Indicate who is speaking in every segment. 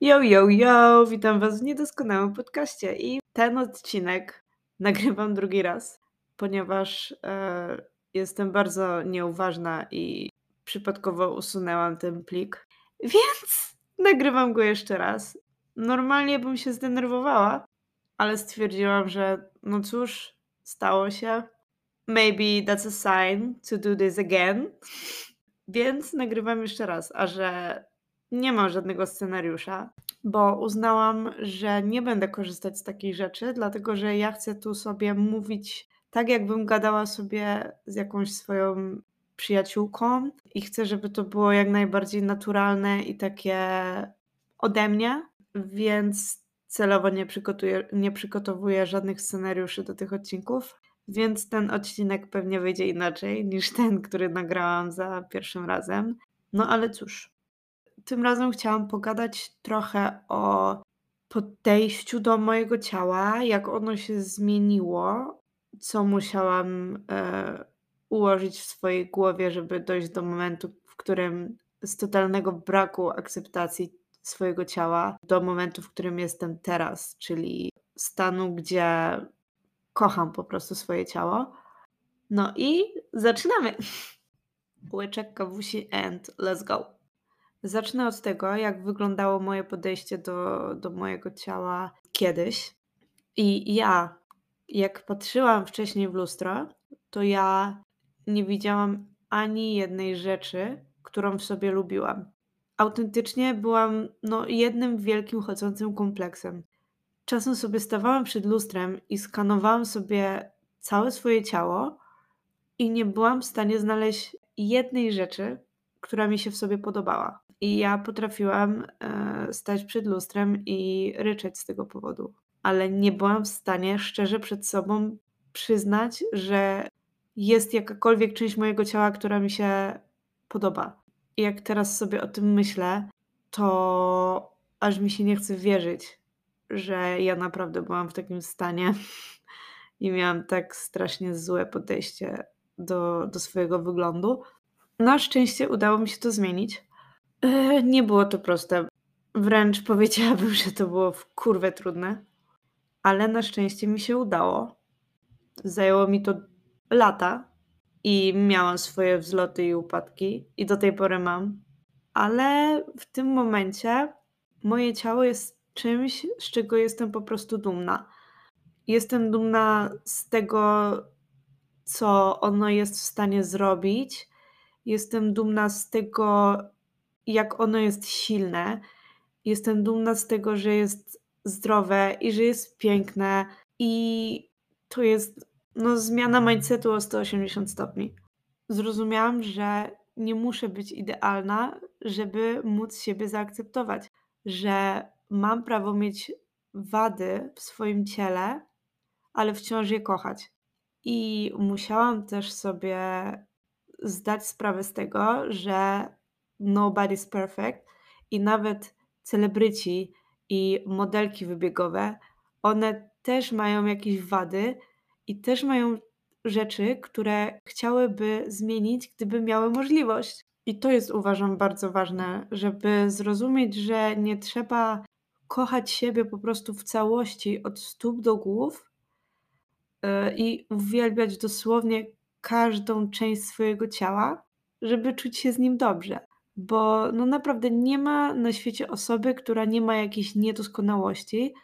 Speaker 1: Yo, yo, yo! Witam Was w niedoskonałym podcaście i ten odcinek nagrywam drugi raz, ponieważ e, jestem bardzo nieuważna i przypadkowo usunęłam ten plik, więc nagrywam go jeszcze raz. Normalnie bym się zdenerwowała, ale stwierdziłam, że no cóż, stało się. Maybe that's a sign to do this again. Więc nagrywam jeszcze raz, a że nie ma żadnego scenariusza, bo uznałam, że nie będę korzystać z takich rzeczy, dlatego że ja chcę tu sobie mówić tak, jakbym gadała sobie z jakąś swoją przyjaciółką i chcę, żeby to było jak najbardziej naturalne i takie ode mnie, więc celowo nie, przygotuję, nie przygotowuję żadnych scenariuszy do tych odcinków. Więc ten odcinek pewnie wyjdzie inaczej niż ten, który nagrałam za pierwszym razem. No ale cóż, tym razem chciałam pogadać trochę o podejściu do mojego ciała, jak ono się zmieniło, co musiałam e, ułożyć w swojej głowie, żeby dojść do momentu, w którym z totalnego braku akceptacji swojego ciała do momentu, w którym jestem teraz, czyli stanu, gdzie kocham po prostu swoje ciało. No i zaczynamy. Łyczek kawusi and let's go. Zacznę od tego, jak wyglądało moje podejście do, do mojego ciała kiedyś. I ja, jak patrzyłam wcześniej w lustro, to ja nie widziałam ani jednej rzeczy, którą w sobie lubiłam. Autentycznie byłam no, jednym wielkim chodzącym kompleksem. Czasem sobie stawałam przed lustrem i skanowałam sobie całe swoje ciało i nie byłam w stanie znaleźć jednej rzeczy, która mi się w sobie podobała. I ja potrafiłam e, stać przed lustrem i ryczeć z tego powodu. Ale nie byłam w stanie szczerze przed sobą przyznać, że jest jakakolwiek część mojego ciała, która mi się podoba. I jak teraz sobie o tym myślę, to aż mi się nie chce wierzyć, że ja naprawdę byłam w takim stanie i miałam tak strasznie złe podejście do, do swojego wyglądu. Na szczęście udało mi się to zmienić. E, nie było to proste. Wręcz powiedziałabym, że to było w kurwę trudne. Ale na szczęście mi się udało. Zajęło mi to lata i miałam swoje wzloty i upadki i do tej pory mam. Ale w tym momencie moje ciało jest czymś, z czego jestem po prostu dumna. Jestem dumna z tego, co ono jest w stanie zrobić. Jestem dumna z tego, jak ono jest silne. Jestem dumna z tego, że jest zdrowe i że jest piękne. I to jest no, zmiana mindsetu o 180 stopni. Zrozumiałam, że nie muszę być idealna, żeby móc siebie zaakceptować, że mam prawo mieć wady w swoim ciele, ale wciąż je kochać. I musiałam też sobie zdać sprawę z tego, że nobody's perfect i nawet celebryci i modelki wybiegowe, one też mają jakieś wady i też mają rzeczy, które chciałyby zmienić, gdyby miały możliwość. I to jest uważam bardzo ważne, żeby zrozumieć, że nie trzeba kochać siebie po prostu w całości od stóp do głów yy, i uwielbiać dosłownie każdą część swojego ciała, żeby czuć się z nim dobrze. Bo no naprawdę nie ma na świecie osoby, która nie ma jakiejś niedoskonałości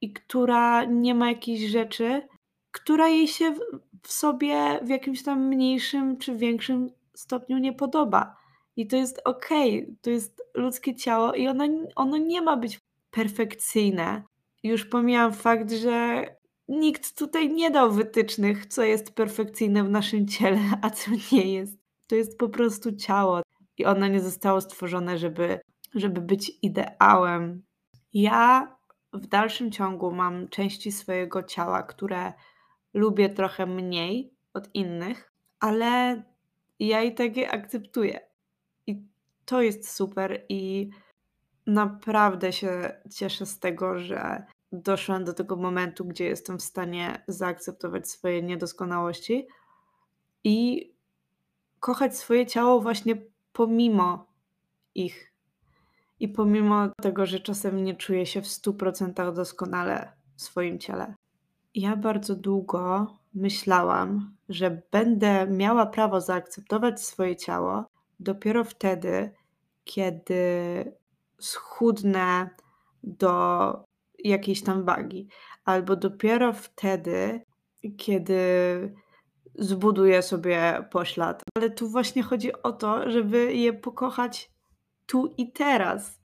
Speaker 1: i która nie ma jakiejś rzeczy, która jej się w sobie w jakimś tam mniejszym czy większym stopniu nie podoba. I to jest okej, okay. to jest ludzkie ciało i ono, ono nie ma być perfekcyjne. Już pomijam fakt, że nikt tutaj nie dał wytycznych, co jest perfekcyjne w naszym ciele, a co nie jest. To jest po prostu ciało i ono nie zostało stworzone, żeby, żeby być ideałem. Ja w dalszym ciągu mam części swojego ciała, które lubię trochę mniej od innych, ale ja i tak je akceptuję. I to jest super i naprawdę się cieszę z tego, że doszłam do tego momentu, gdzie jestem w stanie zaakceptować swoje niedoskonałości i kochać swoje ciało właśnie pomimo ich. I pomimo tego, że czasem nie czuję się w 100% doskonale w swoim ciele. Ja bardzo długo myślałam, że będę miała prawo zaakceptować swoje ciało dopiero wtedy, kiedy schudnę do jakiejś tam wagi, albo dopiero wtedy, kiedy zbuduję sobie poślad. Ale tu właśnie chodzi o to, żeby je pokochać tu i teraz.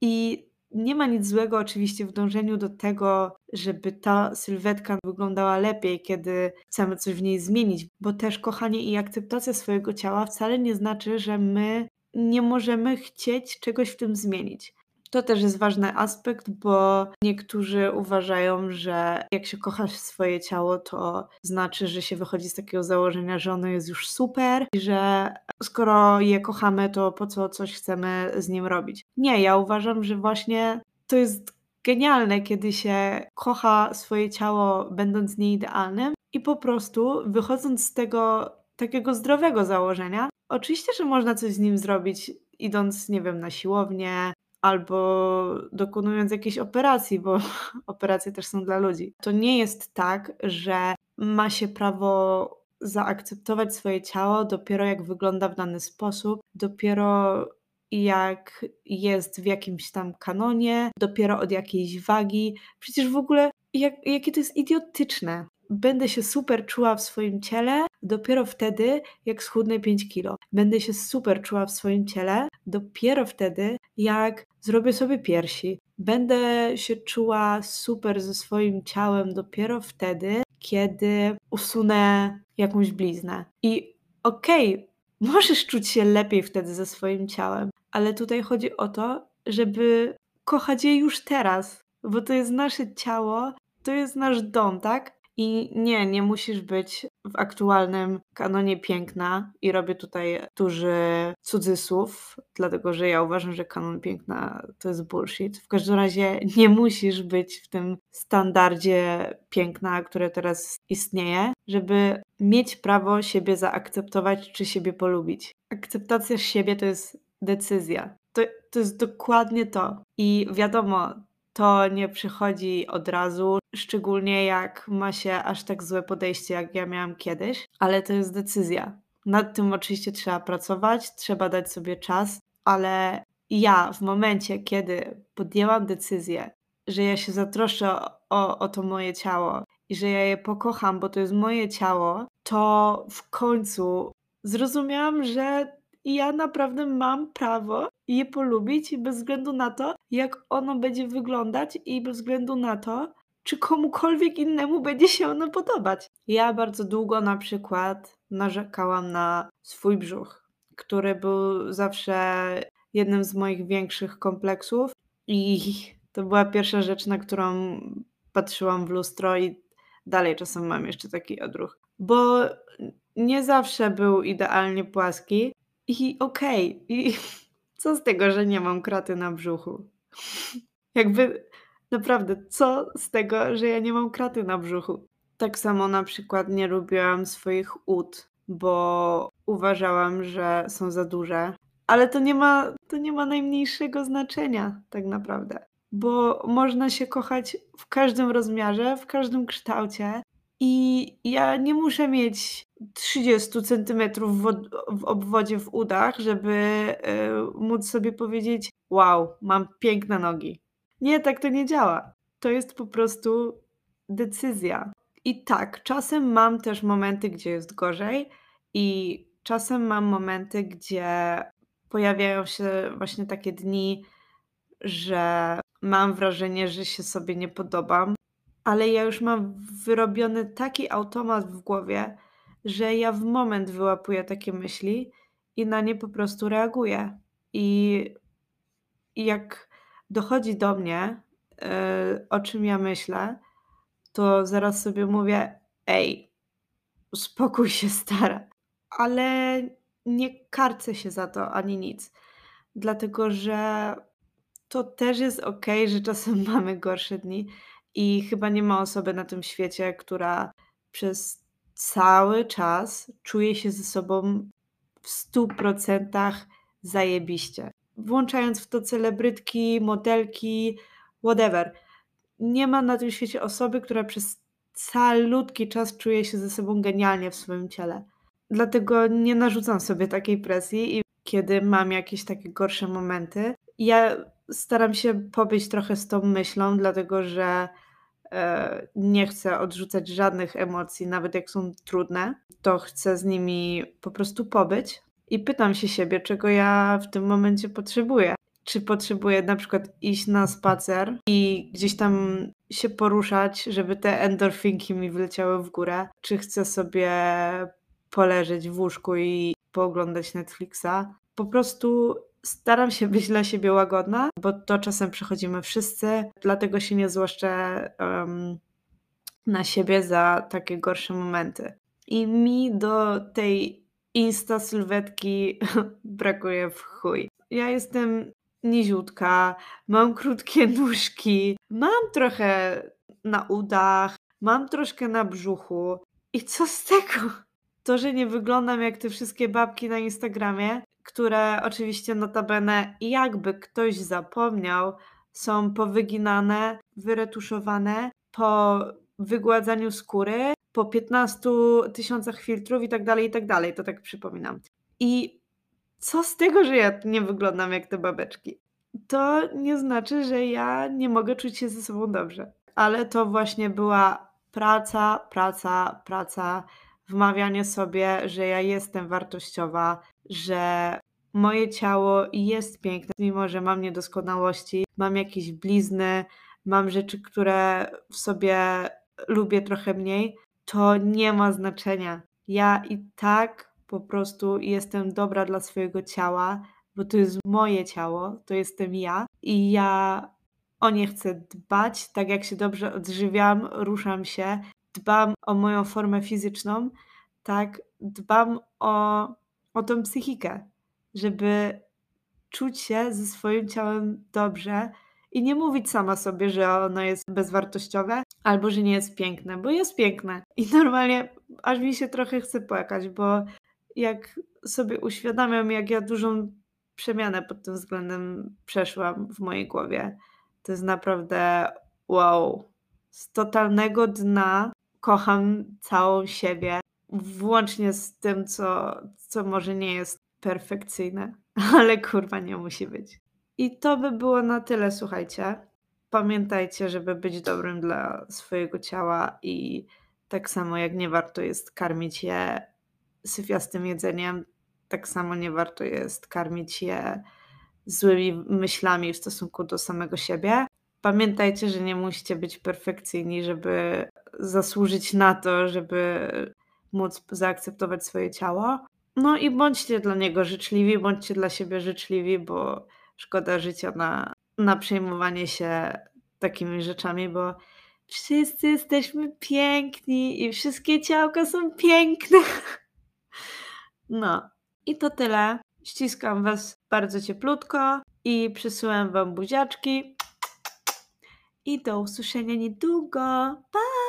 Speaker 1: I nie ma nic złego oczywiście w dążeniu do tego, żeby ta sylwetka wyglądała lepiej, kiedy chcemy coś w niej zmienić, bo też kochanie i akceptacja swojego ciała wcale nie znaczy, że my nie możemy chcieć czegoś w tym zmienić. To też jest ważny aspekt, bo niektórzy uważają, że jak się kochasz swoje ciało, to znaczy, że się wychodzi z takiego założenia, że ono jest już super i że skoro je kochamy, to po co coś chcemy z nim robić. Nie, ja uważam, że właśnie to jest genialne, kiedy się kocha swoje ciało, będąc nieidealnym i po prostu wychodząc z tego takiego zdrowego założenia, oczywiście, że można coś z nim zrobić, idąc, nie wiem, na siłownię, albo dokonując jakiejś operacji, bo operacje też są dla ludzi. To nie jest tak, że ma się prawo zaakceptować swoje ciało dopiero jak wygląda w dany sposób, dopiero jak jest w jakimś tam kanonie, dopiero od jakiejś wagi. Przecież w ogóle jak, jakie to jest idiotyczne będę się super czuła w swoim ciele dopiero wtedy, jak schudnę 5 kilo. Będę się super czuła w swoim ciele dopiero wtedy, jak zrobię sobie piersi. Będę się czuła super ze swoim ciałem dopiero wtedy, kiedy usunę jakąś bliznę. I okej, okay, możesz czuć się lepiej wtedy ze swoim ciałem, ale tutaj chodzi o to, żeby kochać je już teraz, bo to jest nasze ciało, to jest nasz dom, tak? I nie, nie musisz być w aktualnym kanonie piękna i robię tutaj duży cudzysłów, dlatego że ja uważam, że kanon piękna to jest bullshit. W każdym razie nie musisz być w tym standardzie piękna, które teraz istnieje, żeby mieć prawo siebie zaakceptować czy siebie polubić. Akceptacja siebie to jest decyzja. To, to jest dokładnie to. I wiadomo, to nie przychodzi od razu, szczególnie jak ma się aż tak złe podejście, jak ja miałam kiedyś, ale to jest decyzja. Nad tym oczywiście trzeba pracować, trzeba dać sobie czas, ale ja w momencie, kiedy podjęłam decyzję, że ja się zatroszczę o, o, to moje ciało i że ja je pokocham, bo to jest moje ciało, to w końcu zrozumiałam, że ja naprawdę mam prawo je polubić bez względu na to, jak ono będzie wyglądać i bez względu na to, czy komukolwiek innemu będzie się ono podobać. Ja bardzo długo na przykład narzekałam na swój brzuch, który był zawsze jednym z moich większych kompleksów i to była pierwsza rzecz, na którą patrzyłam w lustro i dalej czasem mam jeszcze taki odruch. Bo nie zawsze był idealnie płaski i okej, okay, i co z tego, że nie mam kraty na brzuchu? Jakby naprawdę, co z tego, że ja nie mam kraty na brzuchu? Tak samo na przykład nie lubiłam swoich ud, bo uważałam, że są za duże. Ale to nie ma, to nie ma najmniejszego znaczenia, tak naprawdę. Bo można się kochać w każdym rozmiarze, w każdym kształcie. I ja nie muszę mieć 30 centymetrów w, obwodzie w udach, żeby y, móc sobie powiedzieć: Wow, mam piękne nogi. Nie, tak to nie działa. To jest po prostu decyzja. I tak, czasem mam też momenty, gdzie jest gorzej, i czasem mam momenty, gdzie pojawiają się właśnie takie dni, że mam wrażenie, że się sobie nie podobam, ale ja już mam wyrobiony taki automat w głowie, że ja w moment wyłapuję takie myśli i na nie po prostu reaguję. I, jak dochodzi do mnie, yy, o czym ja myślę, to zaraz sobie mówię: Ej, uspokój się, stara. Ale nie karcę się za to ani nic. Dlatego, że to też jest ok, że czasem mamy gorsze dni i chyba nie ma osoby na tym świecie, która przez cały czas czuje się ze sobą w 100% zajebiście. włączając w to celebrytki, modelki, whatever. Nie ma na tym świecie osoby, która przez calutki czas czuje się ze sobą genialnie w swoim ciele. Dlatego nie narzucam sobie takiej presji i kiedy mam jakieś takie gorsze momenty, ja staram się pobyć trochę z tą myślą, dlatego że e, nie chcę odrzucać żadnych emocji, nawet jak są trudne, to chcę z nimi po prostu pobyć i pytam się siebie, czego ja w tym momencie potrzebuję. Czy potrzebuję na przykład iść na spacer i gdzieś tam się poruszać, żeby te endorfinki mi wleciały w górę, czy chcę sobie poleżeć w łóżku i pooglądać Netflixa. Po prostu staram się być dla siebie łagodna, bo to czasem przechodzimy wszyscy, dlatego się nie złoszczę um, na siebie za takie gorsze momenty. I mi do tej insta sylwetki brakuje w chuj. Ja jestem niziutka, mam krótkie nóżki, mam trochę na udach, mam troszkę na brzuchu. I co z tego? To, że nie wyglądam jak te wszystkie babki na Instagramie, które oczywiście notabene jakby ktoś zapomniał, są powyginane, wyretuszowane po wygładzaniu skóry, po 15 tysiącach filtrów i tak dalej, i tak dalej. To tak przypominam. I co z tego, że ja nie wyglądam jak te babeczki? To nie znaczy, że ja nie mogę czuć się ze sobą dobrze. Ale to właśnie była praca, praca, praca, wmawianie sobie, że ja jestem wartościowa, że moje ciało jest piękne, mimo że mam niedoskonałości, mam jakieś blizny, mam rzeczy, które w sobie lubię trochę mniej, to nie ma znaczenia. Ja i tak po prostu jestem dobra dla swojego ciała, bo to jest moje ciało, to jestem ja i ja o nie chcę dbać, tak jak się dobrze odżywiam, ruszam się, dbam o moją formę fizyczną, tak, dbam o, o tą psychikę, żeby czuć się ze swoim ciałem dobrze i nie mówić sama sobie, że ono jest bezwartościowe albo że nie jest piękne, bo jest piękne. I normalnie aż mi się trochę chce płakać, bo jak sobie uświadamiam, jak ja dużą przemianę pod tym względem przeszłam w mojej głowie, to jest naprawdę wow. Z totalnego dna kocham całą siebie, włącznie z tym, co, co może nie jest perfekcyjne, ale kurwa nie musi być. I to by było na tyle, słuchajcie. Pamiętajcie, żeby być dobrym dla swojego ciała i tak samo jak nie warto jest karmić je syfiastym jedzeniem, tak samo nie warto jest karmić je złymi myślami w stosunku do samego siebie. Pamiętajcie, że nie musicie być perfekcyjni, żeby zasłużyć na to, żeby móc zaakceptować swoje ciało. No i bądźcie dla niego życzliwi, bądźcie dla siebie życzliwi, bo szkoda życia na, na przejmowanie się takimi rzeczami, bo wszyscy jesteśmy piękni i wszystkie ciałka są piękne. No i to tyle. Ściskam Was bardzo cieplutko i przysyłam Wam buziaczki. I do usłyszenia niedługo. Pa!